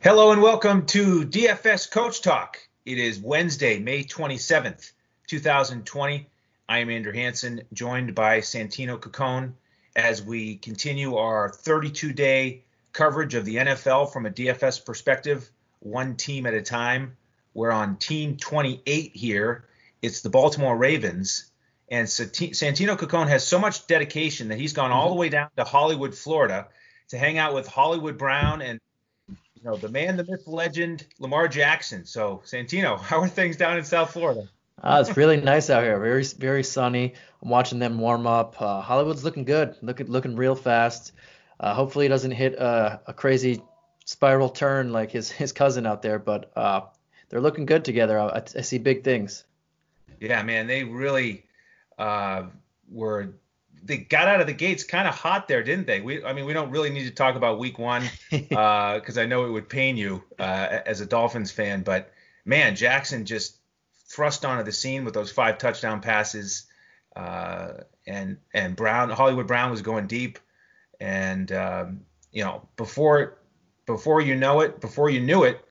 Hello and welcome to DFS Coach Talk. It is Wednesday, May 27th, 2020. I am Andrew Hanson, joined by Santino Caccone as we continue our 32 day coverage of the NFL from a DFS perspective, one team at a time. We're on team 28 here. It's the Baltimore Ravens. And Santino Caccone has so much dedication that he's gone all mm-hmm. the way down to Hollywood, Florida to hang out with Hollywood Brown and you know, the man, the myth, legend, Lamar Jackson. So, Santino, how are things down in South Florida? Uh, it's really nice out here. Very, very sunny. I'm watching them warm up. Uh, Hollywood's looking good. Looking, looking real fast. Uh, hopefully, it doesn't hit a, a, crazy spiral turn like his his cousin out there. But uh, they're looking good together. I, I, see big things. Yeah, man, they really uh, were they got out of the gates kind of hot there, didn't they? We, I mean, we don't really need to talk about Week One because uh, I know it would pain you uh, as a Dolphins fan. But man, Jackson just thrust onto the scene with those five touchdown passes, uh, and and Brown, Hollywood Brown was going deep, and um, you know before before you know it, before you knew it,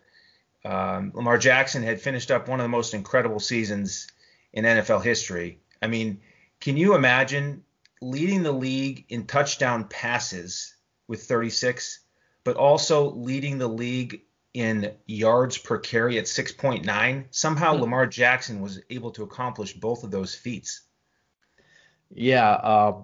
um, Lamar Jackson had finished up one of the most incredible seasons in NFL history. I mean, can you imagine leading the league in touchdown passes with 36, but also leading the league in yards per carry at 6.9. Somehow mm-hmm. Lamar Jackson was able to accomplish both of those feats. Yeah, uh,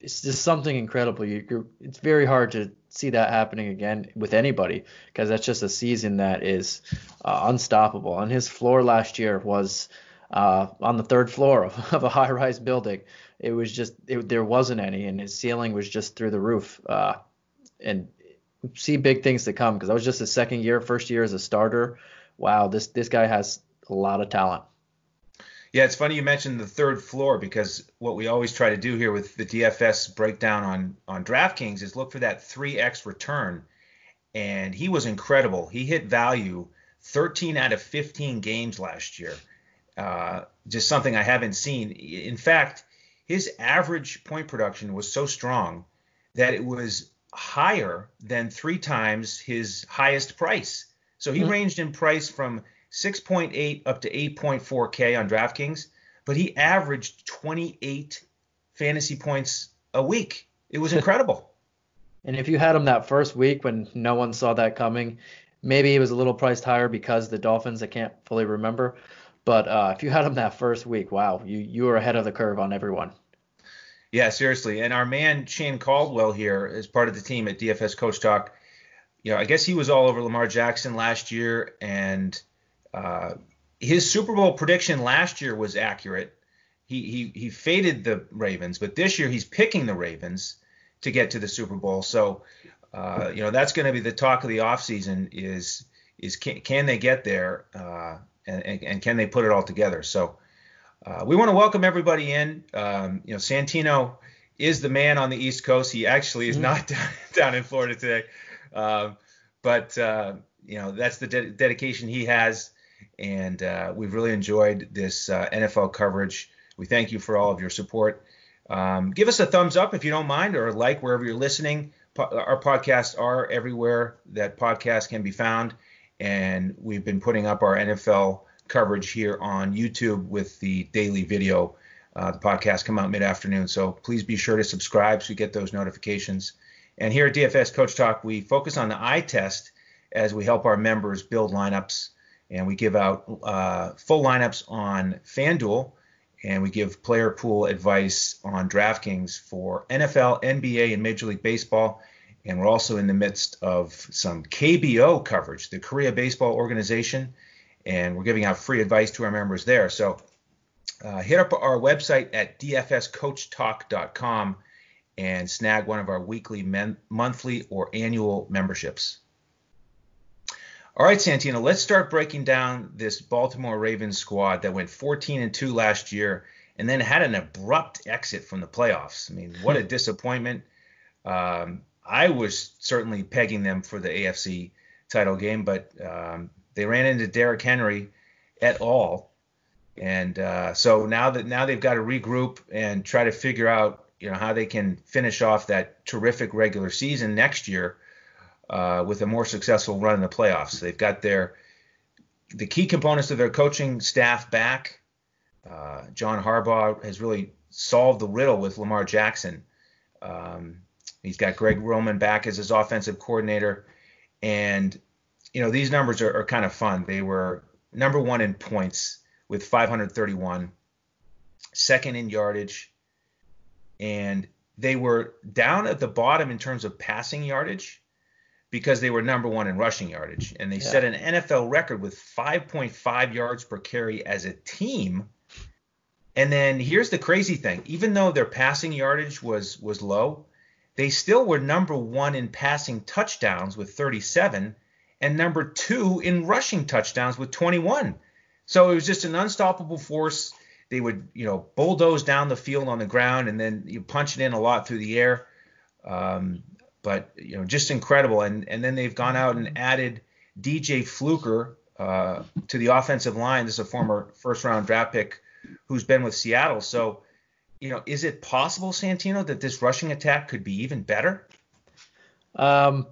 it's just something incredible. You, it's very hard to see that happening again with anybody because that's just a season that is uh, unstoppable. And his floor last year was uh, on the third floor of, of a high-rise building it was just it, there wasn't any, and his ceiling was just through the roof. Uh, and see big things to come because that was just his second year, first year as a starter. Wow, this this guy has a lot of talent. Yeah, it's funny you mentioned the third floor because what we always try to do here with the DFS breakdown on on DraftKings is look for that 3x return. And he was incredible. He hit value 13 out of 15 games last year. Uh, just something I haven't seen. In fact, his average point production was so strong that it was higher than three times his highest price. So he mm-hmm. ranged in price from 6.8 up to 8.4K on DraftKings, but he averaged 28 fantasy points a week. It was incredible. and if you had him that first week when no one saw that coming, maybe he was a little priced higher because the Dolphins, I can't fully remember. But uh, if you had him that first week, wow, you you were ahead of the curve on everyone. Yeah, seriously. And our man Shane Caldwell here is part of the team at DFS Coach Talk. You know, I guess he was all over Lamar Jackson last year, and uh, his Super Bowl prediction last year was accurate. He, he he faded the Ravens, but this year he's picking the Ravens to get to the Super Bowl. So, uh, you know, that's going to be the talk of the offseason is is can, can they get there uh, and, and can they put it all together? So uh, we want to welcome everybody in. Um, you know, Santino is the man on the East Coast. He actually is mm-hmm. not down, down in Florida today, uh, but uh, you know that's the de- dedication he has, and uh, we've really enjoyed this uh, NFL coverage. We thank you for all of your support. Um, give us a thumbs up if you don't mind, or like wherever you're listening. Po- our podcasts are everywhere that podcasts can be found, and we've been putting up our NFL coverage here on YouTube with the daily video. Uh, the podcast come out mid-afternoon, so please be sure to subscribe so you get those notifications. And here at DFS Coach Talk, we focus on the eye test as we help our members build lineups, and we give out uh, full lineups on FanDuel, and we give player pool advice on DraftKings for NFL, NBA, and Major League Baseball. And we're also in the midst of some KBO coverage, the Korea Baseball Organization and we're giving out free advice to our members there. So uh, hit up our website at dfscoachtalk.com and snag one of our weekly, men- monthly, or annual memberships. All right, Santino, let's start breaking down this Baltimore Ravens squad that went 14 and 2 last year and then had an abrupt exit from the playoffs. I mean, what a disappointment. Um, I was certainly pegging them for the AFC title game, but um, they ran into Derrick Henry at all, and uh, so now that now they've got to regroup and try to figure out you know how they can finish off that terrific regular season next year. uh, with a more successful run in the playoffs. They've got their the key components of their coaching staff back. Uh, John Harbaugh has really solved the riddle with Lamar Jackson. Um, he's got Greg Roman back as his offensive coordinator, and you know these numbers are, are kind of fun. They were number one in points with 531, second in yardage, and they were down at the bottom in terms of passing yardage because they were number one in rushing yardage. And they yeah. set an NFL record with 5.5 yards per carry as a team. And then here's the crazy thing even though their passing yardage was was low, they still were number one in passing touchdowns with 37 and number two in rushing touchdowns with 21. So it was just an unstoppable force they would you know bulldoze down the field on the ground and then you punch it in a lot through the air. Um, but you know just incredible. And and then they've gone out and added DJ Fluker uh, to the offensive line. This is a former first round draft pick who's been with Seattle. So you know is it possible Santino that this rushing attack could be even better? Um,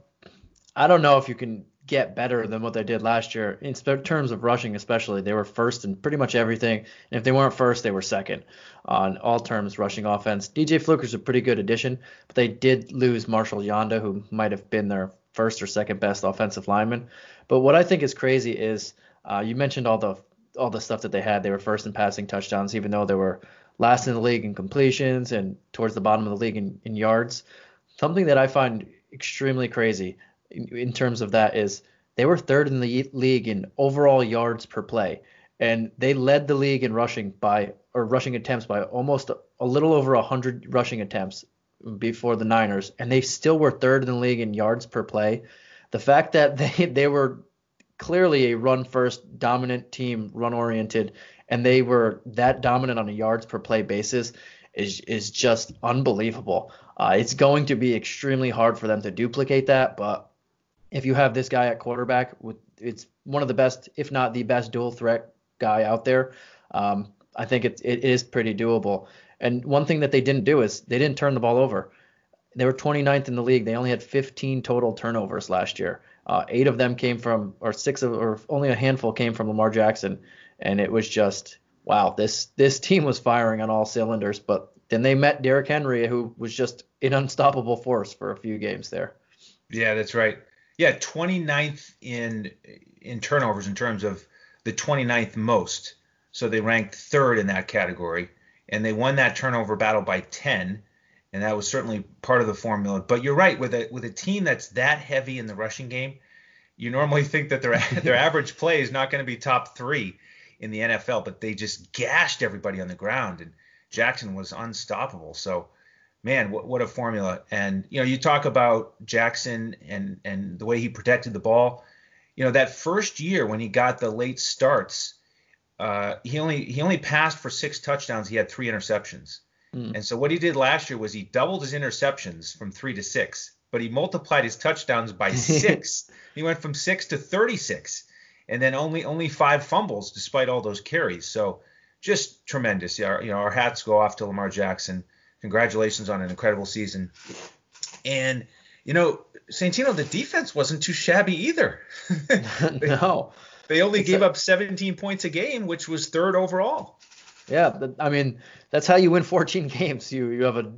I don't know if you can get better than what they did last year in terms of rushing, especially. They were first in pretty much everything, and if they weren't first, they were second on all terms rushing offense. DJ Fluker's a pretty good addition, but they did lose Marshall Yanda, who might have been their first or second best offensive lineman. But what I think is crazy is uh, you mentioned all the all the stuff that they had. They were first in passing touchdowns, even though they were last in the league in completions and towards the bottom of the league in, in yards. Something that I find extremely crazy in, in terms of that is they were third in the league in overall yards per play, and they led the league in rushing by or rushing attempts by almost a, a little over 100 rushing attempts before the Niners, and they still were third in the league in yards per play. The fact that they they were clearly a run first dominant team, run oriented, and they were that dominant on a yards per play basis is is just unbelievable. Uh, it's going to be extremely hard for them to duplicate that, but if you have this guy at quarterback, with it's one of the best, if not the best, dual threat guy out there. Um, I think it, it is pretty doable. And one thing that they didn't do is they didn't turn the ball over. They were 29th in the league. They only had 15 total turnovers last year. Uh, eight of them came from, or six of, or only a handful came from Lamar Jackson. And it was just, wow, this this team was firing on all cylinders. But then they met Derrick Henry, who was just an unstoppable force for a few games there. Yeah, that's right. Yeah, 29th in in turnovers in terms of the 29th most. So they ranked third in that category, and they won that turnover battle by 10, and that was certainly part of the formula. But you're right with a with a team that's that heavy in the rushing game, you normally think that their their average play is not going to be top three in the NFL, but they just gashed everybody on the ground and Jackson was unstoppable. So, man, what, what a formula. And, you know, you talk about Jackson and, and the way he protected the ball. You know, that first year when he got the late starts, uh, he only he only passed for six touchdowns. He had three interceptions. Mm. And so what he did last year was he doubled his interceptions from three to six, but he multiplied his touchdowns by six. he went from six to 36, and then only only five fumbles despite all those carries. So just tremendous. Yeah, you know, our hats go off to Lamar Jackson. Congratulations on an incredible season. And you know, Santino, the defense wasn't too shabby either. they, no, they only it's gave a, up 17 points a game, which was third overall. Yeah, I mean that's how you win 14 games. You you have a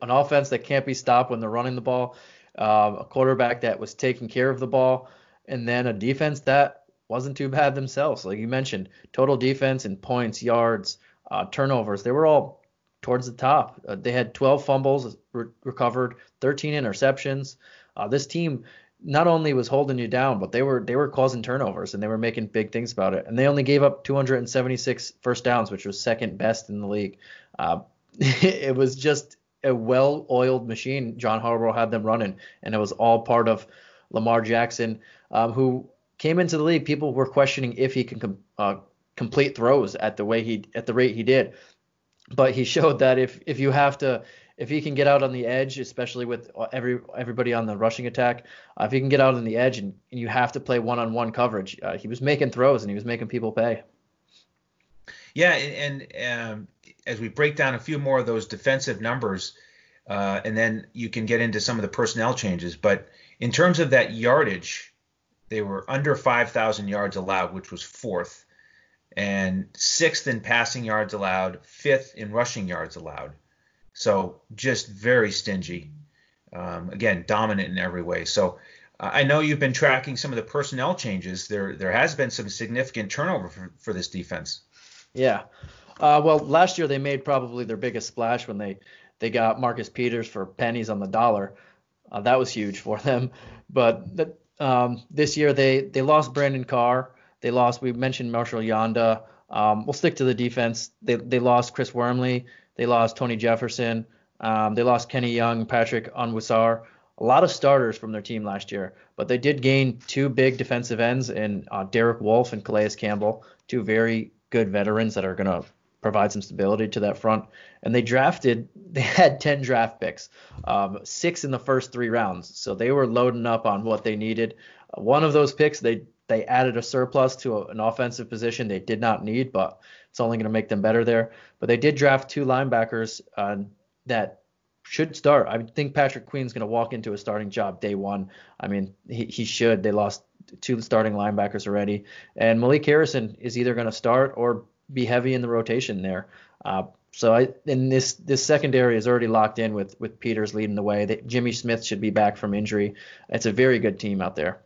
an offense that can't be stopped when they're running the ball, uh, a quarterback that was taking care of the ball, and then a defense that wasn't too bad themselves. Like you mentioned, total defense and points, yards, uh, turnovers, they were all towards the top. Uh, they had 12 fumbles re- recovered, 13 interceptions. Uh, this team not only was holding you down, but they were they were causing turnovers and they were making big things about it. And they only gave up 276 first downs, which was second best in the league. Uh, it was just a well-oiled machine. John Harbaugh had them running, and it was all part of Lamar Jackson, um, who came into the league, people were questioning if he can com- uh, complete throws at the way he at the rate he did. But he showed that if if you have to if he can get out on the edge, especially with every everybody on the rushing attack, uh, if he can get out on the edge and, and you have to play one-on-one coverage, uh, he was making throws and he was making people pay. Yeah, and, and um, as we break down a few more of those defensive numbers, uh, and then you can get into some of the personnel changes. But in terms of that yardage, they were under 5,000 yards allowed, which was fourth, and sixth in passing yards allowed, fifth in rushing yards allowed. So just very stingy. Um, again, dominant in every way. So uh, I know you've been tracking some of the personnel changes. There there has been some significant turnover for, for this defense. Yeah. Uh, well, last year they made probably their biggest splash when they they got Marcus Peters for pennies on the dollar. Uh, that was huge for them. But the, um, this year they they lost Brandon Carr. They lost. We mentioned Marshall Yanda. Um, we'll stick to the defense. They they lost Chris Wormley. They lost Tony Jefferson. Um, they lost Kenny Young, Patrick Onwuasor. A lot of starters from their team last year, but they did gain two big defensive ends in uh, Derek Wolfe and Calais Campbell, two very good veterans that are going to provide some stability to that front. And they drafted, they had 10 draft picks, um, six in the first three rounds. So they were loading up on what they needed. One of those picks, they they added a surplus to a, an offensive position they did not need, but it's only going to make them better there. But they did draft two linebackers uh, that should start. I think Patrick Queen's going to walk into a starting job day one. I mean, he, he should. They lost two starting linebackers already, and Malik Harrison is either going to start or be heavy in the rotation there. Uh, so I in this this secondary is already locked in with with Peters leading the way. That Jimmy Smith should be back from injury. It's a very good team out there.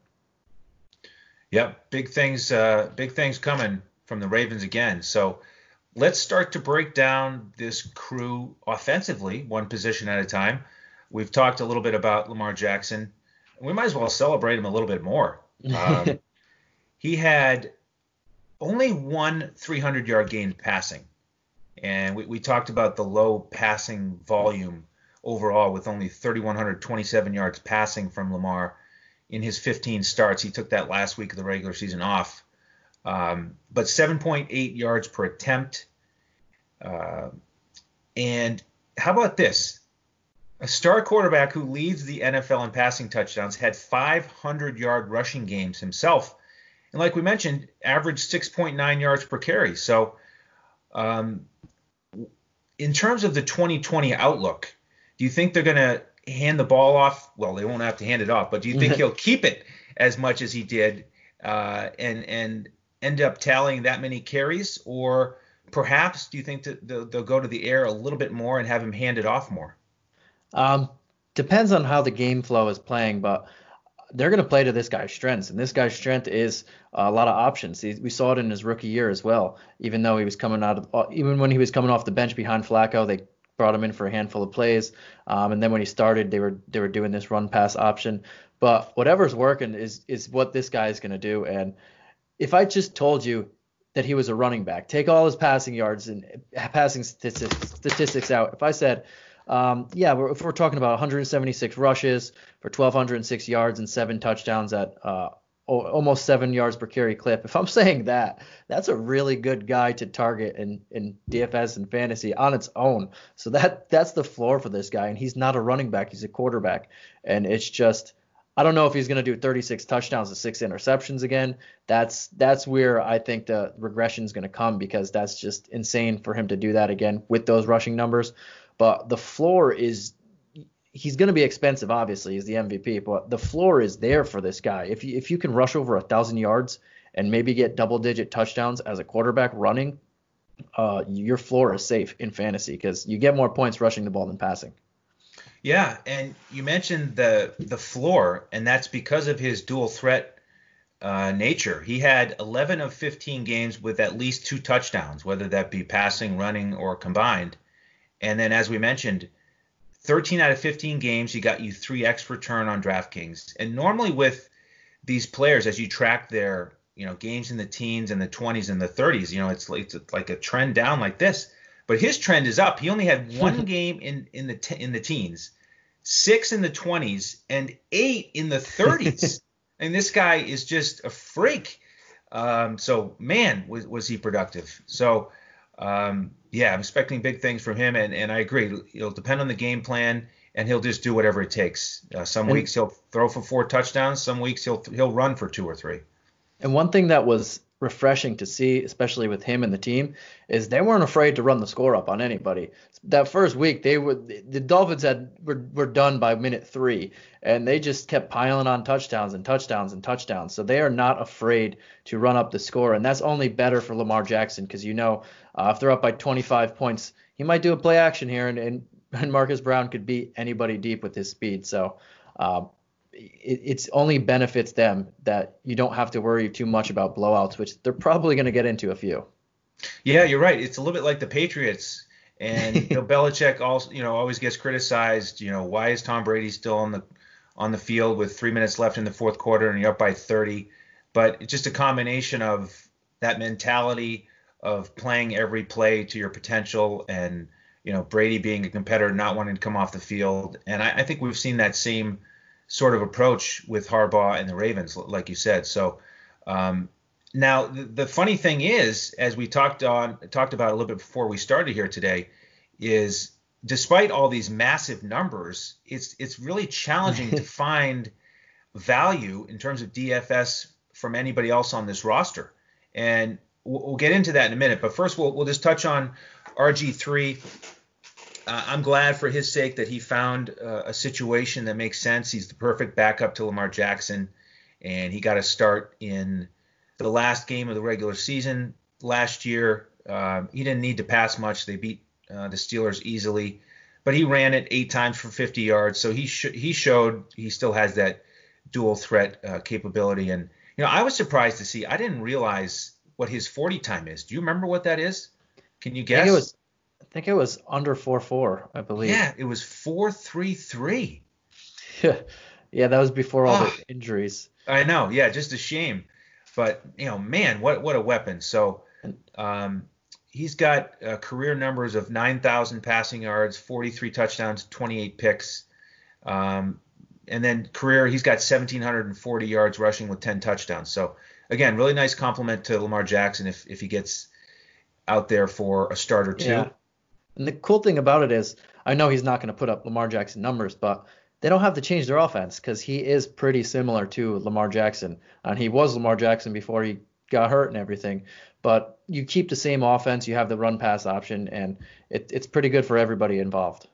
Yep, big things uh, big things coming from the Ravens again. So let's start to break down this crew offensively, one position at a time. We've talked a little bit about Lamar Jackson. We might as well celebrate him a little bit more. Um, he had only one 300 yard gain passing. And we, we talked about the low passing volume overall with only 3,127 yards passing from Lamar in his 15 starts. He took that last week of the regular season off. Um, but 7.8 yards per attempt. Uh, and how about this? A star quarterback who leads the NFL in passing touchdowns had 500 yard rushing games himself and like we mentioned, averaged 6.9 yards per carry. So, um, in terms of the 2020 outlook, do you think they're going to hand the ball off? Well, they won't have to hand it off, but do you think he'll keep it as much as he did uh, and and end up tallying that many carries, or perhaps do you think that they'll, they'll go to the air a little bit more and have him hand it off more? Um, depends on how the game flow is playing, but they're going to play to this guy's strengths, and this guy's strength is a lot of options. He, we saw it in his rookie year as well. Even though he was coming out of, uh, even when he was coming off the bench behind Flacco, they brought him in for a handful of plays, um, and then when he started, they were they were doing this run pass option. But whatever's working is is what this guy is going to do. And if I just told you that he was a running back, take all his passing yards and passing statistics, statistics out. If I said um, yeah, we're, if we're talking about 176 rushes for 1,206 yards and seven touchdowns at uh, almost seven yards per carry clip. If I'm saying that, that's a really good guy to target in, in DFS and fantasy on its own. So that that's the floor for this guy, and he's not a running back; he's a quarterback, and it's just. I don't know if he's going to do 36 touchdowns and six interceptions again. That's that's where I think the regression is going to come because that's just insane for him to do that again with those rushing numbers. But the floor is he's going to be expensive, obviously, he's the MVP, but the floor is there for this guy. If you, if you can rush over a thousand yards and maybe get double digit touchdowns as a quarterback running, uh, your floor is safe in fantasy because you get more points rushing the ball than passing. Yeah, and you mentioned the the floor, and that's because of his dual threat uh, nature. He had 11 of 15 games with at least two touchdowns, whether that be passing, running, or combined. And then, as we mentioned, 13 out of 15 games, he got you 3x return on DraftKings. And normally with these players, as you track their you know games in the teens and the 20s and the 30s, you know it's it's like a trend down like this. But his trend is up. He only had one game in in the in the teens, six in the 20s, and eight in the 30s. and this guy is just a freak. Um, so man, was was he productive. So um, yeah, I'm expecting big things from him, and, and I agree. It'll depend on the game plan, and he'll just do whatever it takes. Uh, some and, weeks he'll throw for four touchdowns, some weeks he'll he'll run for two or three. And one thing that was refreshing to see, especially with him and the team, is they weren't afraid to run the score up on anybody. That first week, they were the Dolphins had were, were done by minute three, and they just kept piling on touchdowns and touchdowns and touchdowns. So they are not afraid to run up the score, and that's only better for Lamar Jackson because you know uh, if they're up by 25 points, he might do a play action here, and, and, and Marquise Brown could beat anybody deep with his speed. So. Uh, it, it's only benefits them that you don't have to worry too much about blowouts, which they're probably going to get into a few. Yeah, you're right. It's a little bit like the Patriots. And you know, Belichick also, you know, always gets criticized. You know, why is Tom Brady still on the on the field with three minutes left in the fourth quarter and you're up by 30? But it's just a combination of that mentality of playing every play to your potential and you know Brady being a competitor, not wanting to come off the field. And I, I think we've seen that same sort of approach with Harbaugh and the Ravens, like you said. So um, now the, the, funny thing is, as we talked on talked about a little bit before we started here today, is despite all these massive numbers, it's it's really challenging to find value in terms of DFS from anybody else on this roster. And we'll, we'll get into that in a minute. But first, we'll we'll just touch on RG3 uh, I'm glad for his sake that he found uh, a situation that makes sense. He's the perfect backup to Lamar Jackson, and he got a start in the last game of the regular season last year. Uh, he didn't need to pass much. They beat uh, the Steelers easily, but he ran it eight times for 50 yards. So he sh- he showed he still has that dual threat uh, capability. And you know, I was surprised to see. I didn't realize what his 40 time is. Do you remember what that is? Can you guess? I think it was under four four, I believe. Yeah, it was four three three. yeah, that was before all oh, the injuries. I know. Yeah, just a shame. But you know, man, what what a weapon. So um, he's got uh, career numbers of 9,000 passing yards, 43 touchdowns, 28 picks. Um, and then career, he's got 1,740 yards rushing with 10 touchdowns. So again, really nice complement to Lamar Jackson if if he gets out there for a start or two. Yeah. And the cool thing about it is, I know he's not going to put up Lamar Jackson numbers, but they don't have to change their offense because he is pretty similar to Lamar Jackson. And he was Lamar Jackson before he got hurt and everything. But you keep the same offense, you have the run pass option, and it, it's pretty good for everybody involved.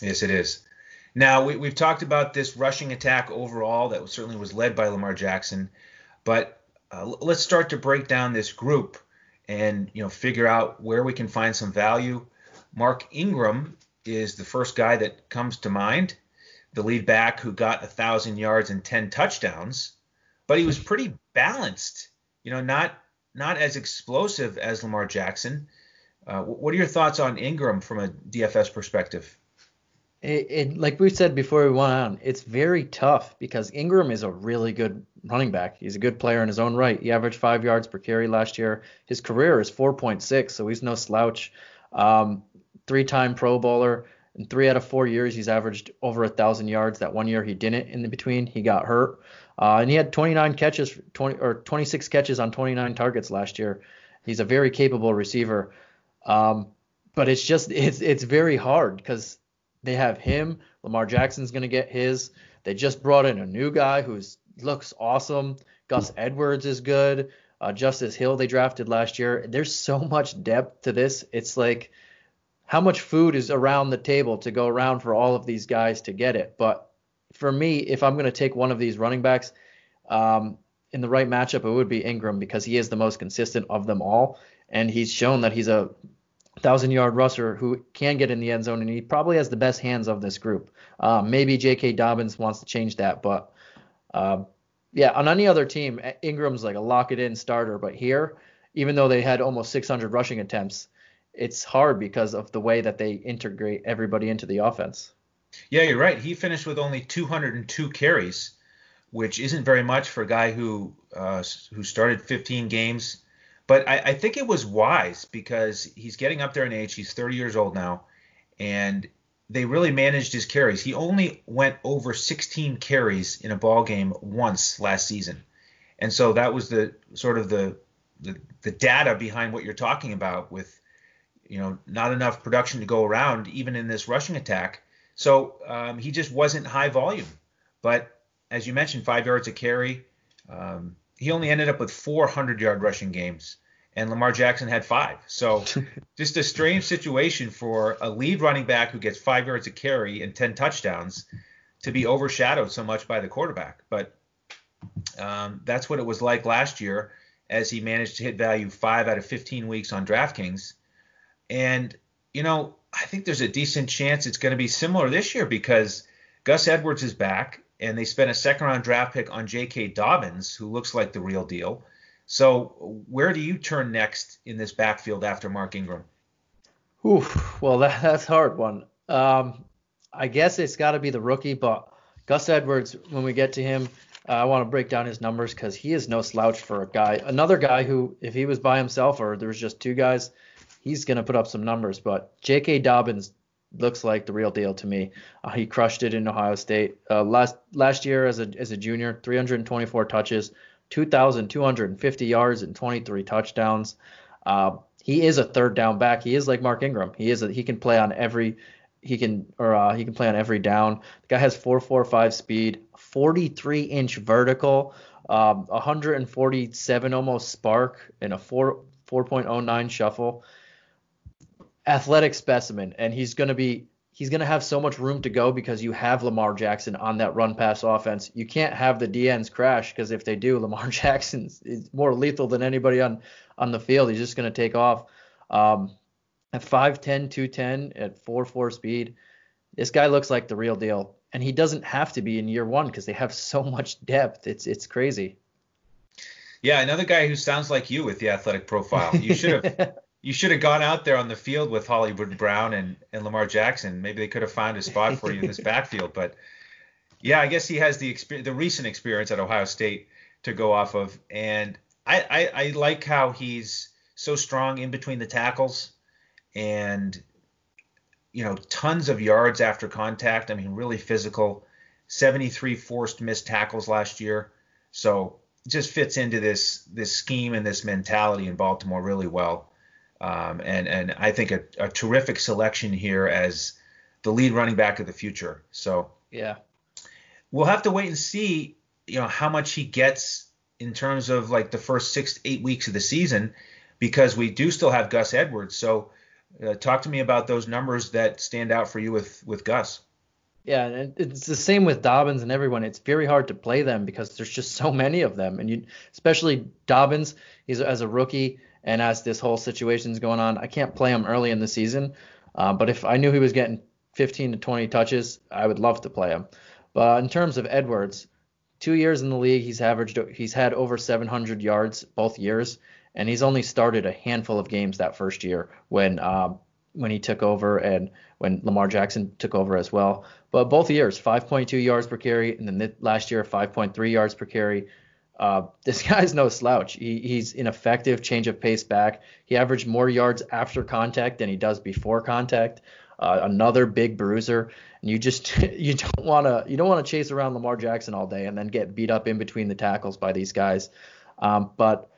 Yes, it is. Now, we, have talked about this rushing attack overall that certainly was led by Lamar Jackson. But uh, let's start to break down this group and you know figure out where we can find some value Mark Ingram is the first guy that comes to mind, the lead back who got a thousand yards and ten touchdowns, but he was pretty balanced. You know, not not as explosive as Lamar Jackson. Uh, what are your thoughts on Ingram from a DFS perspective? It, it, like we said before we went on, it's very tough because Ingram is a really good running back. He's a good player in his own right. He averaged five yards per carry last year. His career is 4.6, so he's no slouch. Um, three-time Pro Bowler. In three out of four years, he's averaged over a thousand yards. That one year he didn't. In the between, he got hurt, uh, and he had 29 catches, 20 or 26 catches on 29 targets last year. He's a very capable receiver, um, but it's just it's it's very hard because they have him. Lamar Jackson's gonna get his. They just brought in a new guy who's looks awesome. Gus Edwards is good. Uh, Justice Hill they drafted last year. There's so much depth to this. It's like how much food is around the table to go around for all of these guys to get it. But for me, if I'm going to take one of these running backs um, in the right matchup, it would be Ingram because he is the most consistent of them all, and he's shown that he's a thousand yard rusher who can get in the end zone, and he probably has the best hands of this group. Um, maybe J.K. Dobbins wants to change that, but uh, yeah, on any other team, Ingram's like a lock it in starter, but here, even though they had almost 600 rushing attempts it's hard because of the way that they integrate everybody into the offense. Yeah, you're right. He finished with only 202 carries, which isn't very much for a guy who uh, who started 15 games. But I, I, think it was wise because he's getting up there in age. He's 30 years old now, and they really managed his carries. He only went over 16 carries in a ball game once last season, and so that was the sort of the the, the data behind what you're talking about with you know, not enough production to go around, even in this rushing attack. So um, he just wasn't high volume. But as you mentioned, five yards a carry, um, he only ended up with 400 yard rushing games, and Lamar Jackson had five. So just a strange situation for a lead running back who gets five yards a carry and 10 touchdowns to be overshadowed so much by the quarterback. But um, that's what it was like last year as he managed to hit value five out of 15 weeks on DraftKings. And, you know, I think there's a decent chance it's going to be similar this year because Gus Edwards is back and they spent a second round draft pick on J.K. Dobbins, who looks like the real deal. So where do you turn next in this backfield after Mark Ingram? Ooh, well, that, that's a hard one. Um, I guess it's got to be the rookie, but Gus Edwards, when we get to him, uh, I want to break down his numbers because he is no slouch for a guy. Another guy who, if he was by himself or there was just two guys, he's going to put up some numbers. But J.K. Dobbins looks like the real deal to me. Uh, he crushed it in Ohio State uh, last last year as a as a junior, 324 touches, 2,250 yards and 23 touchdowns. Uh, he is a third down back. He is like Mark Ingram. He is a, he can play on every he can or uh, he can play on every down. The guy has 4.45 speed, 43 inch vertical, um, 147 almost spark, and a 4 4.09 shuffle. Athletic specimen, and he's going to be he's going to have so much room to go because you have Lamar Jackson on that run pass offense. You can't have the DNs crash because if they do, Lamar Jackson is more lethal than anybody on on the field. He's just going to take off. Um, at 5'10, 210, at 4'4 speed, this guy looks like the real deal and he doesn't have to be in year one because they have so much depth. It's it's crazy. Yeah, another guy who sounds like you with the athletic profile. You should have you should have gone out there on the field with Hollywood Brown and, and Lamar Jackson. Maybe they could have found a spot for you in this backfield. But yeah, I guess he has the experience, the recent experience at Ohio State to go off of, and I, I, I like how he's so strong in between the tackles and you know, tons of yards after contact. I mean, really physical. 73 forced missed tackles last year. So just fits into this this scheme and this mentality in Baltimore really well. Um, and and I think a, a terrific selection here as the lead running back of the future. So yeah, we'll have to wait and see, you know, how much he gets in terms of like the first six eight weeks of the season, because we do still have Gus Edwards. So uh, talk to me about those numbers that stand out for you with with Gus. Yeah, and it's the same with Dobbins and everyone. It's very hard to play them because there's just so many of them, and you, especially Dobbins, he's as a rookie and as this whole situation's going on, I can't play him early in the season. Uh, but if I knew he was getting 15 to 20 touches, I would love to play him. But in terms of Edwards, two years in the league, he's averaged he's had over 700 yards both years, and he's only started a handful of games that first year when um, when he took over and when Lamar Jackson took over as well. But both years, 5.2 yards per carry, and then last year 5.3 yards per carry. Uh, this guy's no slouch. He, he's an effective change of pace back. He averaged more yards after contact than he does before contact. Uh, another big bruiser, and you just you don't want to you don't want to chase around Lamar Jackson all day and then get beat up in between the tackles by these guys. Um, but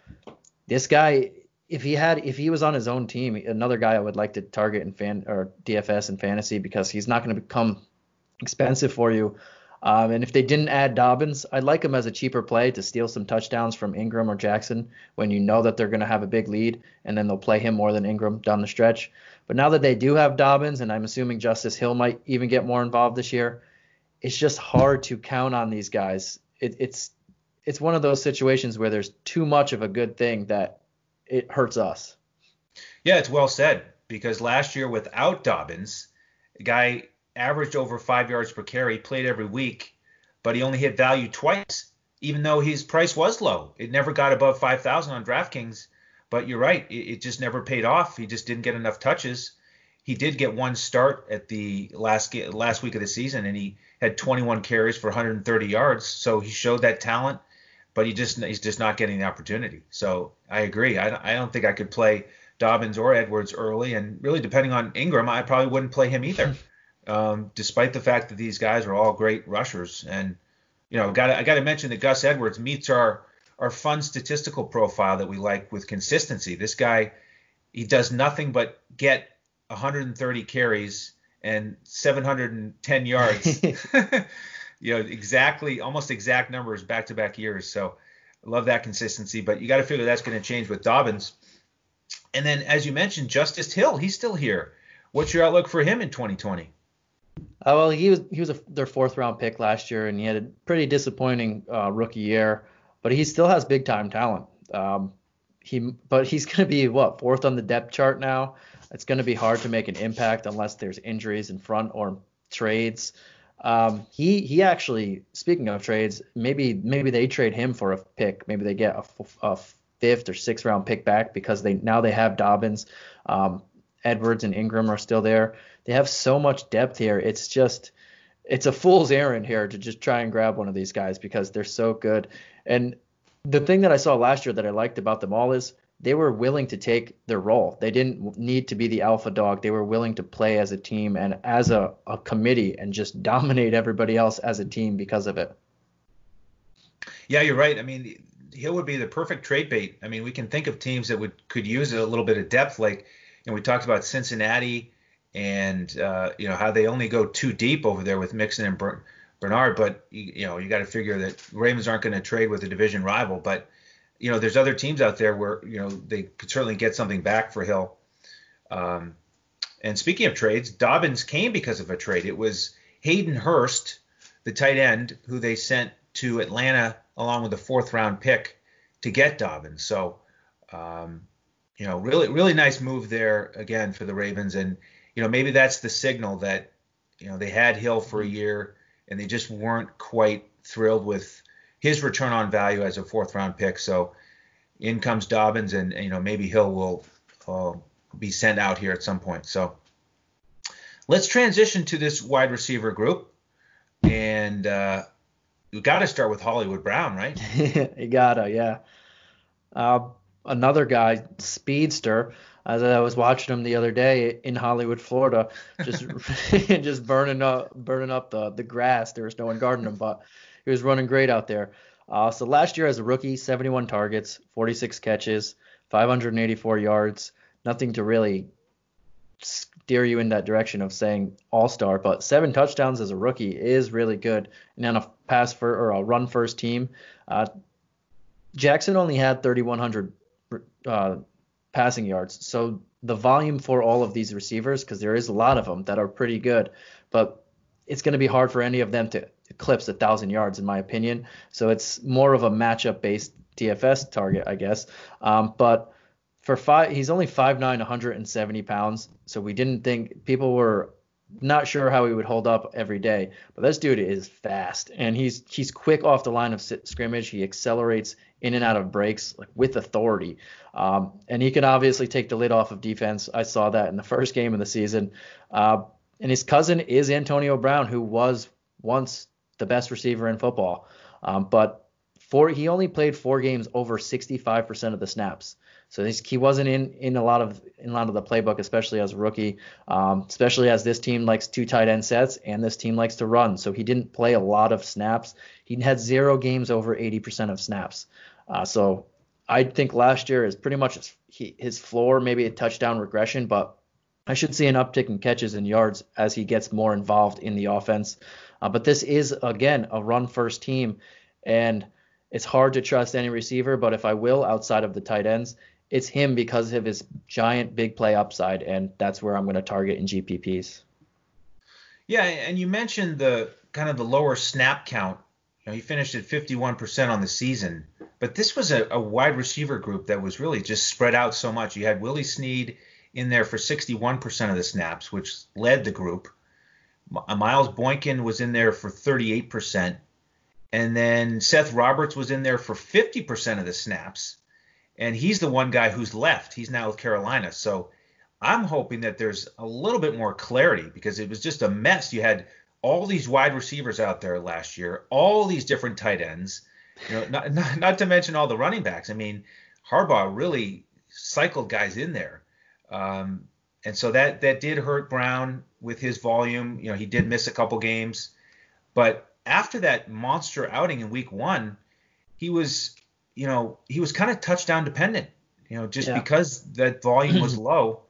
this guy, if he had, if he was on his own team, another guy I would like to target in fan or DFS and fantasy because he's not going to become expensive for you. Um, and if they didn't add Dobbins, I'd like him as a cheaper play to steal some touchdowns from Ingram or Jackson when you know that they're going to have a big lead and then they'll play him more than Ingram down the stretch. But now that they do have Dobbins, and I'm assuming Justice Hill might even get more involved this year, it's just hard to count on these guys. It, it's it's one of those situations where there's too much of a good thing that it hurts us. Yeah, it's well said because last year without Dobbins, guy averaged over five yards per carry, played every week, but he only hit value twice, even though his price was low. It never got above 5,000 on DraftKings. But you're right, it, it just never paid off. He just didn't get enough touches. He did get one start at the last last week of the season, and he had 21 carries for 130 yards. So he showed that talent but he just he's just not getting the opportunity. So I agree. I, I don't think I could play Dobbins or Edwards early, and really depending on Ingram, I probably wouldn't play him either. Um, despite the fact that these guys are all great rushers, and you know, got I got to mention that Gus Edwards meets our our fun statistical profile that we like with consistency. This guy, he does nothing but get 130 carries and 710 yards. you know exactly almost exact numbers back to back years. So love that consistency, but you got to figure that's going to change with Dobbins. And then, as you mentioned, Justice Hill, he's still here. What's your outlook for him in 2020? Uh, well, he was he was a, their fourth round pick last year, and he had a pretty disappointing uh, rookie year, but he still has big time talent. Um, he but he's going to be what fourth on the depth chart now. It's going to be hard to make an impact unless there's injuries in front or trades. Um, he he actually speaking of trades, maybe maybe they trade him for a pick. Maybe they get a, a fifth or sixth round pick back because they now they have Dobbins, um, Edwards and Ingram are still there. They have so much depth here. It's just it's a fool's errand here to just try and grab one of these guys because they're so good. And the thing that I saw last year that I liked about them all is they were willing to take their role. They didn't need to be the alpha dog. They were willing to play as a team and as a, a committee and just dominate everybody else as a team because of it. Yeah, you're right. I mean, Hill would be the perfect trade bait. I mean, we can think of teams that would could use a little bit of depth, like know, we talked about Cincinnati and uh, you know how they only go too deep over there with Mixon and Bernard, but you, you know you got to figure that Ravens aren't going to trade with a division rival, but you know, there's other teams out there where you know they could certainly get something back for Hill. Um, and speaking of trades, Dobbins came because of a trade. It was Hayden Hurst, the tight end, who they sent to Atlanta along with a fourth round pick to get Dobbins. So, um, you know, really, really nice move there again for the Ravens. And, you know, maybe that's the signal that, you know, they had Hill for a year and they just weren't quite thrilled with his return on value as a fourth round pick. So in comes Dobbins, and you know maybe Hill will uh, be sent out here at some point. So let's transition to this wide receiver group, and uh, we got to start with Hollywood Brown, right? you gotta, yeah. Uh, another guy, speedster. As I was watching him the other day in Hollywood, Florida, just just burning up burning up the the grass. There was no one guarding him, but he was running great out there. Uh, so last year as a rookie, 71 targets, 46 catches, 584 yards. Nothing to really steer you in that direction of saying all star, but seven touchdowns as a rookie is really good. And on a pass for or a run first team, uh, Jackson only had 3,100 uh, passing yards. So the volume for all of these receivers, because there is a lot of them that are pretty good, but it's going to be hard for any of them to eclipse a thousand yards in my opinion. So it's more of a matchup based DFS target, I guess. Um, but for five, he's only 5'9", 170 pounds. So we didn't think people were not sure how he would hold up every day. But this dude is fast and he's he's quick off the line of scrimmage. He accelerates in and out of breaks like with authority. Um, and he can obviously take the lid off of defense. I saw that in the first game of the season. Uh, and his cousin is Antonio Brown, who was once the best receiver in football. Um, but four, he only played four games over 65% of the snaps. So he wasn't in, in a lot of in a lot of the playbook, especially as a rookie. Um, especially as this team likes two tight end sets and this team likes to run. So he didn't play a lot of snaps. He had zero games over 80% of snaps. Uh, so I think last year is pretty much his, he, his floor, maybe a touchdown regression, but I should see an uptick in catches and yards as he gets more involved in the offense. Uh, but this is again a run first team, and it's hard to trust any receiver. But if I will, outside of the tight ends, it's him because of his giant big play upside, and that's where I'm going to target in GPPs. Yeah, and you mentioned the kind of the lower snap count. You know, he finished at 51% on the season, but this was a, a wide receiver group that was really just spread out so much. You had Willie Snead in there for 61% of the snaps, which led the group. Miles uh, Boykin was in there for 38%. And then Seth Roberts was in there for 50% of the snaps. And he's the one guy who's left. He's now with Carolina. So I'm hoping that there's a little bit more clarity because it was just a mess. You had all these wide receivers out there last year, all these different tight ends, you know, not, not, not to mention all the running backs. I mean, Harbaugh really cycled guys in there. Um, and so that that did hurt Brown with his volume. You know, he did miss a couple games, but after that monster outing in Week One, he was, you know, he was kind of touchdown dependent. You know, just yeah. because that volume was low,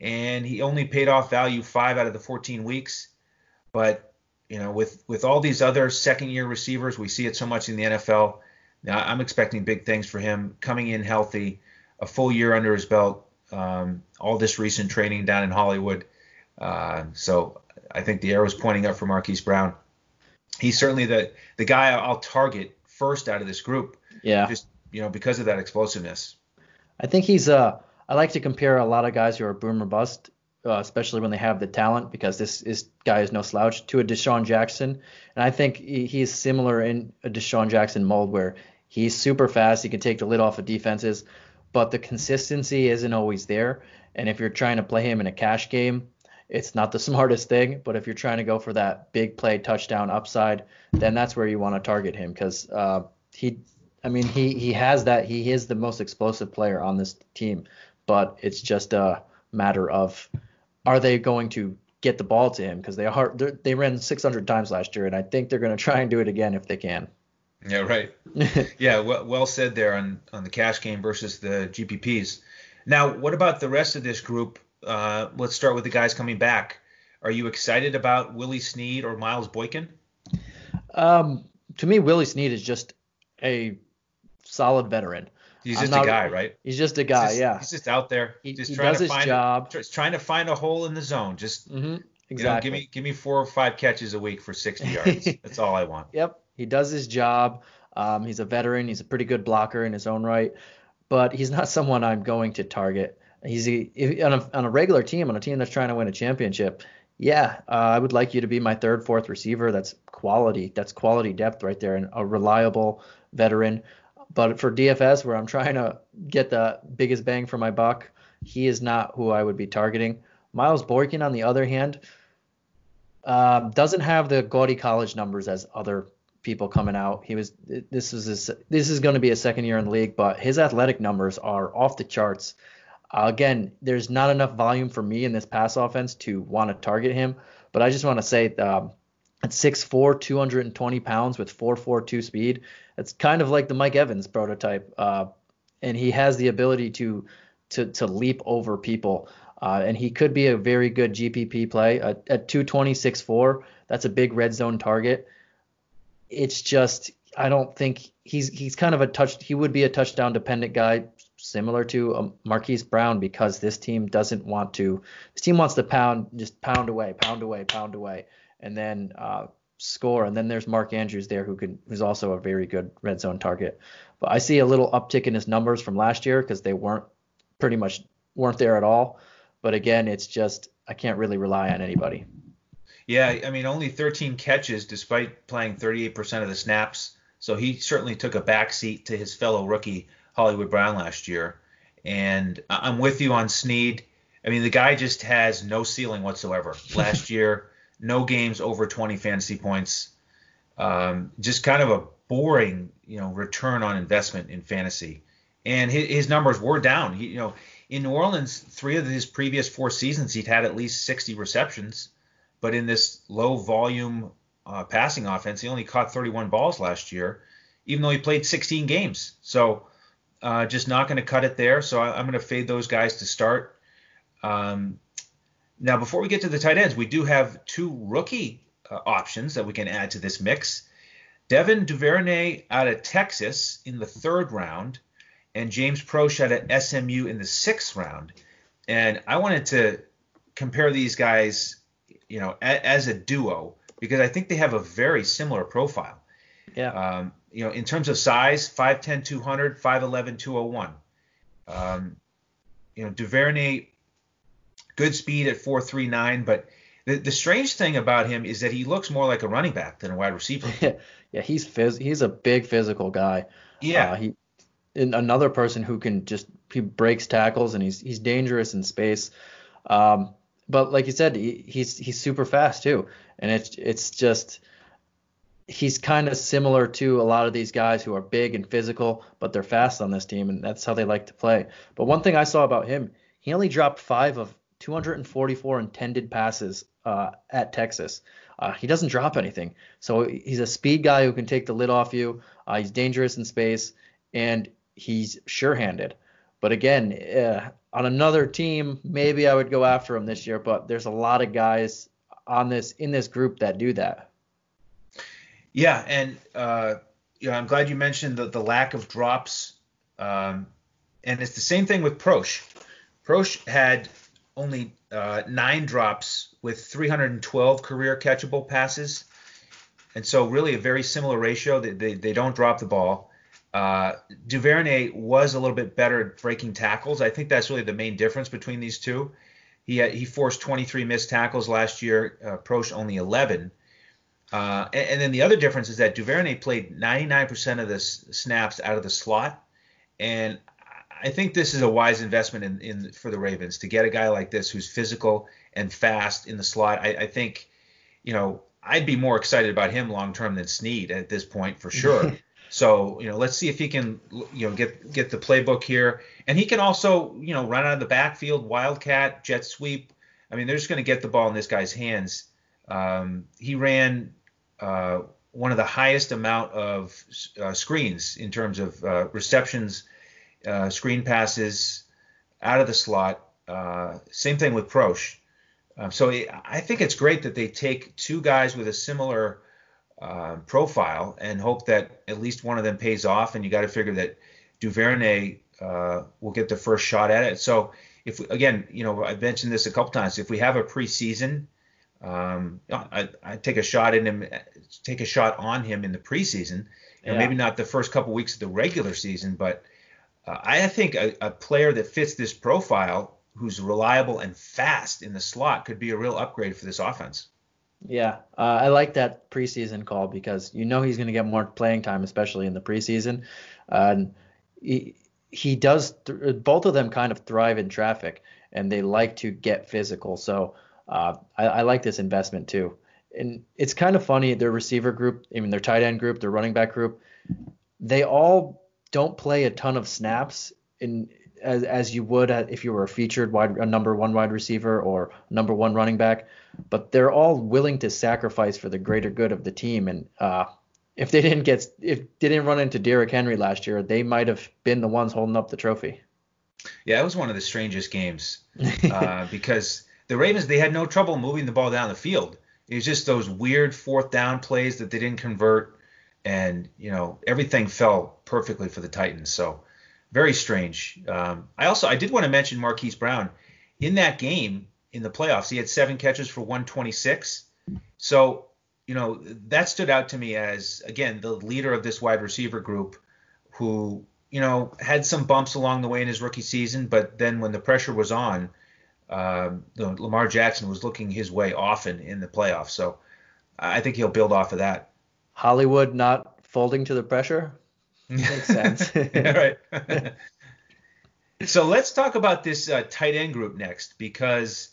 and he only paid off value five out of the 14 weeks. But you know, with with all these other second year receivers, we see it so much in the NFL. Now, I'm expecting big things for him coming in healthy, a full year under his belt, um, all this recent training down in Hollywood. Uh, so I think the arrow is pointing up for Marquise Brown. He's certainly the the guy I'll target first out of this group. Yeah. Just you know because of that explosiveness. I think he's uh I like to compare a lot of guys who are boom or bust, uh, especially when they have the talent, because this is guy is no slouch to a DeSean Jackson, and I think he, he is similar in a DeSean Jackson mold where he's super fast, he can take the lid off of defenses, but the consistency isn't always there. And if you're trying to play him in a cash game, it's not the smartest thing. But if you're trying to go for that big play touchdown upside, then that's where you want to target him because uh, he, I mean, he he has that. He is the most explosive player on this team but it's just a matter of are they going to get the ball to him because they are they ran 600 times last year and I think they're going to try and do it again if they can. Yeah, right. yeah, well, well said there on on the cash game versus the GPPs. Now, what about the rest of this group? Uh, let's start with the guys coming back. Are you excited about Willie Snead or Miles Boykin? Um, to me, Willie Snead is just a solid veteran. He's just not, a guy, right? He's just a guy, he's just, yeah. He's just out there. He, just he trying does to his find job. A, trying to find a hole in the zone. Just mm-hmm. exactly. You know, give me give me four or five catches a week for 60 yards. That's all I want. Yep. He does his job. Um, he's a veteran. He's a pretty good blocker in his own right, but he's not someone I'm going to target. He's a, if, on, a, on a regular team, on a team that's trying to win a championship. Yeah, uh, I would like you to be my third, fourth receiver. That's quality. That's quality depth right there, and a reliable veteran. But for DFS, where I'm trying to get the biggest bang for my buck, he is not who I would be targeting. Miles Boykin, on the other hand, um, doesn't have the gaudy college numbers as other people coming out. He was this is his, this is going to be a second year in the league, but his athletic numbers are off the charts. Uh, again, there's not enough volume for me in this pass offense to want to target him, but I just want to say um, at 6'4", 220 pounds with 4.42 speed, it's kind of like the Mike Evans prototype, uh, and he has the ability to to to leap over people. Uh, and he could be a very good GPP play at, at 226.4. That's a big red zone target. It's just I don't think he's he's kind of a touch. He would be a touchdown dependent guy, similar to um, Marquise Brown, because this team doesn't want to. This team wants to pound, just pound away, pound away, pound away, and then uh, score. And then there's Mark Andrews there who can who's also a very good red zone target. But I see a little uptick in his numbers from last year because they weren't pretty much weren't there at all. But again, it's just I can't really rely on anybody. Yeah, I mean only 13 catches despite playing 38% of the snaps. So he certainly took a backseat to his fellow rookie Hollywood Brown last year. And I'm with you on Snead. I mean the guy just has no ceiling whatsoever. Last year no games over 20 fantasy points. Um, just kind of a boring, you know, return on investment in fantasy. And his, his numbers were down. He, you know, in New Orleans, three of his previous four seasons, he'd had at least 60 receptions. But in this low volume uh, passing offense, he only caught 31 balls last year, even though he played 16 games. So uh, just not going to cut it there. So I, am going to fade those guys to start. Um, now, before we get to the tight ends, we do have two rookie uh, options that we can add to this mix. Devin Duvernay out of Texas in the third round, and James Proche out of SMU in the sixth round. And I wanted to compare these guys, you know, a, as a duo because I think they have a very similar profile. Yeah. Um, you know, in terms of size, 5'10", 200, 5'11", 201. Um, you know, Duvernay good speed at 4.39, but the, the strange thing about him is that he looks more like a running back than a wide receiver. yeah, yeah he's phys- he's a big physical guy. Yeah. Uh, he another person who can just he breaks tackles and he's he's dangerous in space. Um, but like you said, he, he's he's super fast too, and it's it's just he's kind of similar to a lot of these guys who are big and physical, but they're fast on this team, and that's how they like to play. But one thing I saw about him, he only dropped five of 244 intended passes uh, at Texas. Uh, he doesn't drop anything. So he's a speed guy who can take the lid off you. Uh, he's dangerous in space, and he's sure-handed. But again, uh, on another team, maybe I would go after him this year. But there's a lot of guys on this in this group that do that. Yeah, and uh, you know, I'm glad you mentioned the, the lack of drops. Um, and it's the same thing with Proche. Proche had only uh, nine drops with 312 career catchable passes. And so, really, a very similar ratio. They, they, they don't drop the ball. Uh, Duvernay was a little bit better at breaking tackles. I think that's really the main difference between these two. He had, he forced 23 missed tackles last year. Uh, Proche only 11. Uh, and, and, then the other difference is that Duvernay played 99% of the s- snaps out of the slot, and I think this is a wise investment in, in for the Ravens to get a guy like this who's physical and fast in the slot. I, I think, you know, I'd be more excited about him long term than Snead at this point for sure. so you know, let's see if he can you know get get the playbook here, and he can also you know run out of the backfield, wildcat, jet sweep. I mean, they're just going to get the ball in this guy's hands. Um, he ran uh, one of the highest amount of uh, screens in terms of uh, receptions, uh, screen passes out of the slot. Uh, same thing with Proche. Um, so I think it's great that they take two guys with a similar uh, profile and hope that at least one of them pays off. And you got to figure that Duvernay will get the first shot at it. So if again, you know, I've mentioned this a couple times. If we have a preseason um, I, I take a shot in him, take a shot on him in the preseason, and yeah. maybe not the first couple weeks of the regular season, but uh, I think a, a, player that fits this profile, who's reliable and fast in the slot, could be a real upgrade for this offense. Yeah, uh, I like that preseason call because you know he's going to get more playing time, especially in the preseason. Uh, he, he does. Th- both of them kind of thrive in traffic, and they like to get physical. So uh, I, I, like this investment too. And it's kind of funny, their receiver group, I mean, their tight end group, their running back group, they all don't play a ton of snaps in as, as you would if you were a featured wide, a number one wide receiver or number one running back, but they're all willing to sacrifice for the greater good of the team. And uh, if they didn't get, if they didn't run into Derrick Henry last year, they might have been the ones holding up the trophy. Yeah, it was one of the strangest games uh, because the Ravens they had no trouble moving the ball down the field. It was just those weird fourth down plays that they didn't convert, and you know everything fell perfectly for the Titans. So very strange. Um, I also I did want to mention Marquise Brown in that game in the playoffs. He had seven catches for 126. So you know that stood out to me as again the leader of this wide receiver group, who you know had some bumps along the way in his rookie season, but then when the pressure was on um, Lamar Jackson was looking his way often in the playoffs. So I think he'll build off of that. Hollywood not folding to the pressure makes sense. right. so let's talk about this uh, tight end group next because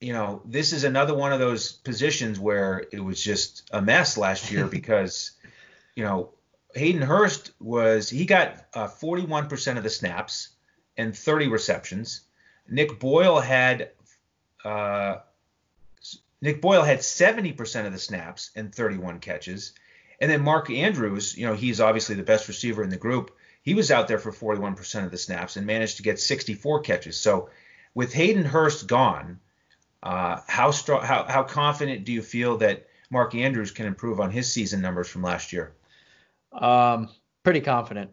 you know this is another one of those positions where it was just a mess last year because you know Hayden Hurst was he got uh, 41% of the snaps and 30 receptions. Nick Boyle had uh, Nick Boyle had 70% of the snaps and 31 catches. And then Mark Andrews, you know, he's obviously the best receiver in the group. He was out there for 41% of the snaps and managed to get 64 catches. So with Hayden Hurst gone, uh, how strong, how, how confident do you feel that Mark Andrews can improve on his season numbers from last year? Um, pretty confident.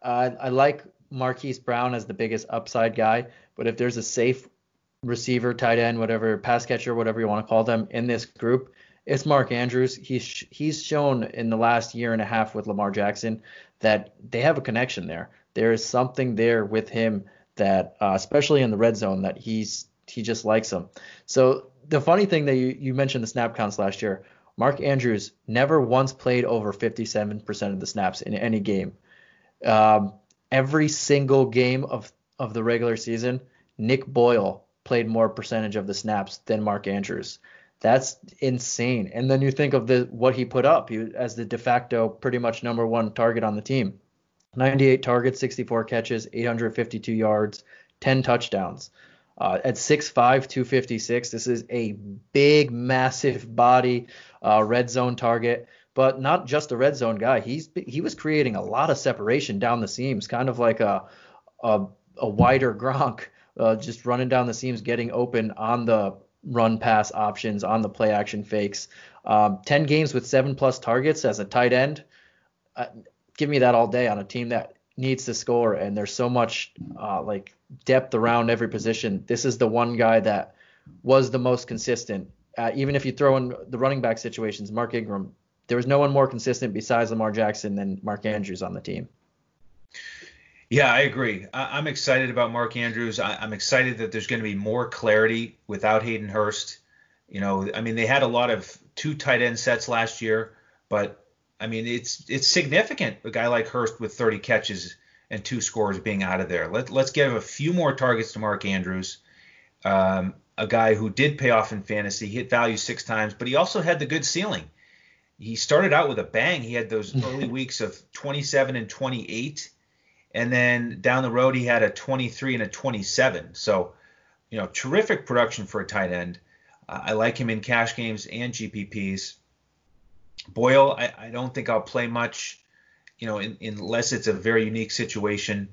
Uh, I like Marquise Brown as the biggest upside guy, but if there's a safe receiver, tight end, whatever, pass catcher, whatever you want to call them in this group, it's Mark Andrews. He's he's shown in the last year and a half with Lamar Jackson that they have a connection there. There is something there with him that, uh, especially in the red zone, that he's he just likes him. So the funny thing that you, you mentioned the snap counts last year, Mark Andrews never once played over 57% of the snaps in any game. Um, every single game of of the regular season, Nick Boyle played more percentage of the snaps than Mark Andrews. That's insane. And then you think of the what he put up as the de facto pretty much number one target on the team. 98 targets, 64 catches, 852 yards, 10 touchdowns. Uh, at 6'5", 256, this is a big, massive body uh, red zone target but not just a red zone guy. He's he was creating a lot of separation down the seams, kind of like a a, a wider Gronk, uh, just running down the seams, getting open on the run pass options, on the play action fakes. Um, Ten games with seven plus targets as a tight end. uh, give me that all day on a team that needs to score and there's so much uh, like depth around every position. This is the one guy that was the most consistent. Uh, even if you throw in the running back situations, Mark Ingram, there was no one more consistent besides Lamar Jackson than Mark Andrews on the team. Yeah, I agree. I, am excited about Mark Andrews. I, am excited that there's going to be more clarity without Hayden Hurst. You know, I mean, they had a lot of two tight end sets last year, but I mean, it's it's significant. A guy like Hurst with 30 catches and two scores being out of there. Let, let's give a few more targets to Mark Andrews, um, a guy who did pay off in fantasy, hit value six times, but he also had the good ceiling. He started out with a bang. He had those early weeks of 27 and 28 and then down the road he had a 23 and a 27. So, you know, terrific production for a tight end. Uh, I like him in cash games and GPPs. Boyle, I, I don't think I'll play much, you know, in, unless it's a very unique situation.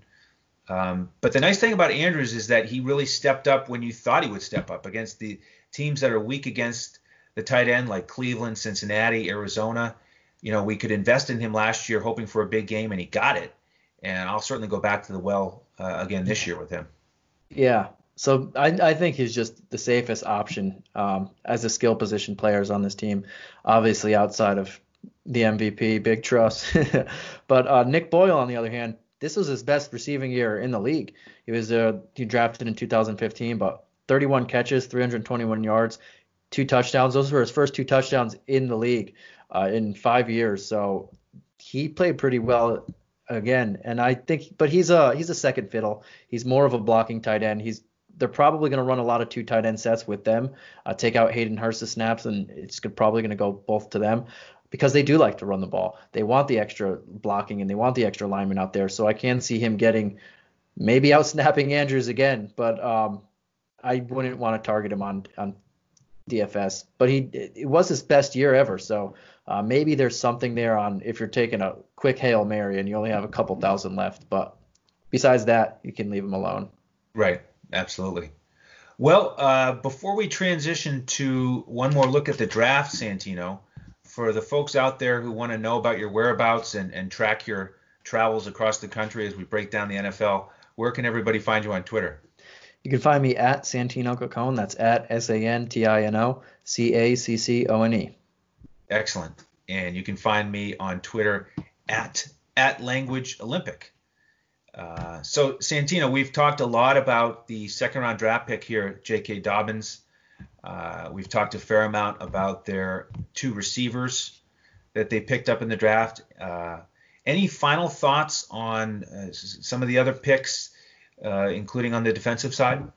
Um, but the nice thing about Andrews is that he really stepped up when you thought he would step up against the teams that are weak against the tight end, like Cleveland, Cincinnati, Arizona. You know, we could invest in him last year hoping for a big game, and he got it and I'll certainly go back to the well uh, again this year with him. Yeah. So I, I think he's just the safest option um, as a skill position players on this team, obviously outside of the MVP, big trust. but uh, Nick Boyle, on the other hand, this was his best receiving year in the league. He was uh, he drafted in 2015, but 31 catches, 321 yards, two touchdowns. Those were his first two touchdowns in the league uh, in five years. So he played pretty well again. And I think, but he's a he's a second fiddle. He's more of a blocking tight end. He's they're probably going to run a lot of two tight end sets with them. Uh, take out Hayden Hurst's snaps, and it's probably going to go both to them because they do like to run the ball. They want the extra blocking and they want the extra lineman out there. So I can see him getting maybe out snapping Andrews again, but um, I wouldn't want to target him on on DFS. But he it was his best year ever. So uh, maybe there's something there on if you're taking a quick hail mary and you only have a couple thousand left. But besides that, you can leave them alone. Right. Absolutely. Well, uh, before we transition to one more look at the draft, Santino, for the folks out there who want to know about your whereabouts and, and track your travels across the country as we break down the NFL, where can everybody find you on Twitter? You can find me at Santino Caccone. That's at S A N T I N O C A C C O N E. Excellent. And you can find me on Twitter at at Language Olympic. Uh, so Santino, we've talked a lot about the second round draft pick here, J.K. Dobbins. Uh, we've talked a fair amount about their two receivers that they picked up in the draft. Uh, any final thoughts on uh, some of the other picks, uh, including on the defensive side?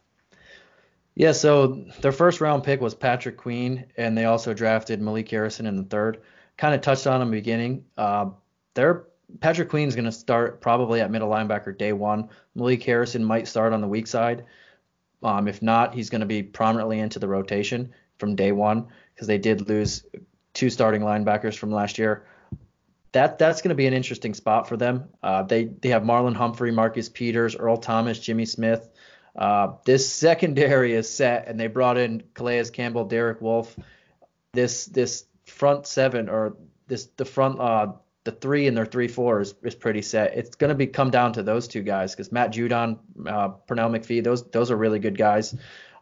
Yeah, so their first round pick was Patrick Queen, and they also drafted Malik Harrison in the third. Kind of touched on in the beginning. Uh, their Patrick Queen's going to start probably at middle linebacker day one. Malik Harrison might start on the weak side. Um, if not, he's going to be prominently into the rotation from day one because they did lose two starting linebackers from last year. That that's going to be an interesting spot for them. Uh, they they have Marlon Humphrey, Marcus Peters, Earl Thomas, Jimmy Smith. Uh, this secondary is set, and they brought in Calais Campbell, Derek Wolfe. This this front seven or this the front uh the three and their three four is, is pretty set. It's going to be come down to those two guys because Matt Judon, uh, Pernell McPhee, those those are really good guys.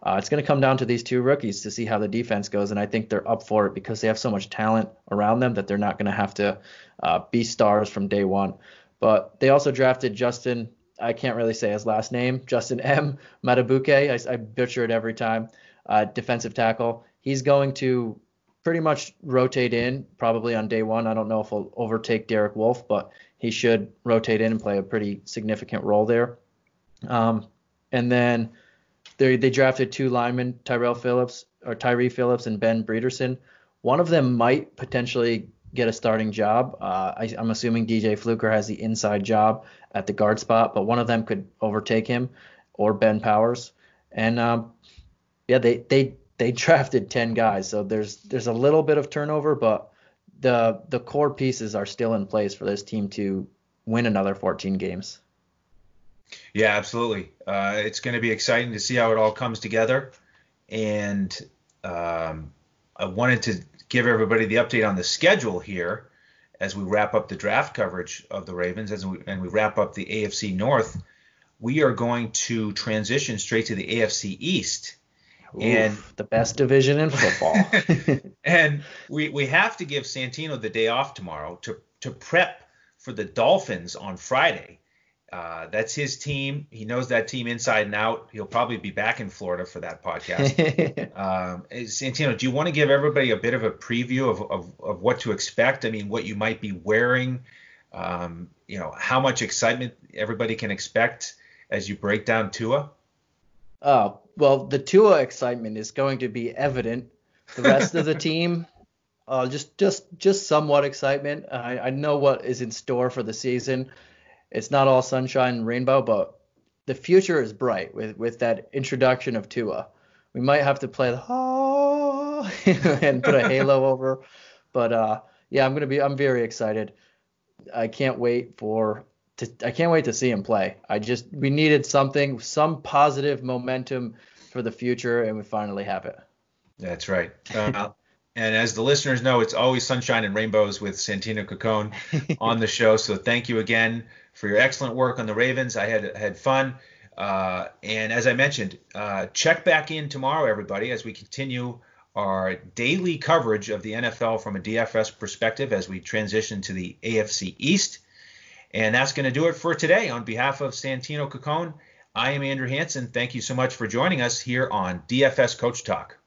Uh, it's going to come down to these two rookies to see how the defense goes, and I think they're up for it because they have so much talent around them that they're not going to have to uh, be stars from day one. But they also drafted Justin I can't really say his last name, Justin M. Madubuike. I, I butcher it every time. Uh, defensive tackle. He's going to pretty much rotate in probably on day one. I don't know if he'll overtake Derek Wolfe, but he should rotate in and play a pretty significant role there. Um, and then they they drafted two linemen, Tyrell Phillips or Tyree Phillips and Ben Bredeson. One of them might potentially get a starting job. Uh, I, am assuming DJ Fluker has the inside job at the guard spot, but one of them could overtake him or Ben Powers. And um, yeah, they they they drafted 10 guys, so there's there's a little bit of turnover, but the the core pieces are still in place for this team to win another 14 games. Yeah, absolutely. Uh, it's going to be exciting to see how it all comes together, and um, I wanted to give everybody the update on the schedule here as we wrap up the draft coverage of the Ravens as we, and we wrap up the AFC North, we are going to transition straight to the AFC East. Oof, and the best division in football. and we, we have to give Santino the day off tomorrow to, to prep for the Dolphins on Friday. Uh, that's his team. He knows that team inside and out. He'll probably be back in Florida for that podcast. um, Santino, do you want to give everybody a bit of a preview of, of, of what to expect? I mean, what you might be wearing, um, you know, how much excitement everybody can expect as you break down Tua? Oh, well, the Tua excitement is going to be evident. The rest of the team, uh, just just just somewhat excitement. I, I know what is in store for the season it's not all sunshine and rainbow, but the future is bright with with that introduction of Tua. We might have to play the oh, and put a halo over, but uh, yeah, I'm gonna be I'm very excited. I can't wait for to I can't wait to see him play. I just we needed something, some positive momentum for the future, and we finally have it. That's right. Uh, and as the listeners know, it's always sunshine and rainbows with Santino Caccone on the show. So thank you again for your excellent work on the Ravens. I had had fun. Uh, and as I mentioned, uh, check back in tomorrow, everybody, as we continue our daily coverage of the NFL from a DFS perspective as we transition to the AFC East. And that's going to do it for today. On behalf of Santino Caccone, I am Andrew Hanson. Thank you so much for joining us here on DFS Coach Talk.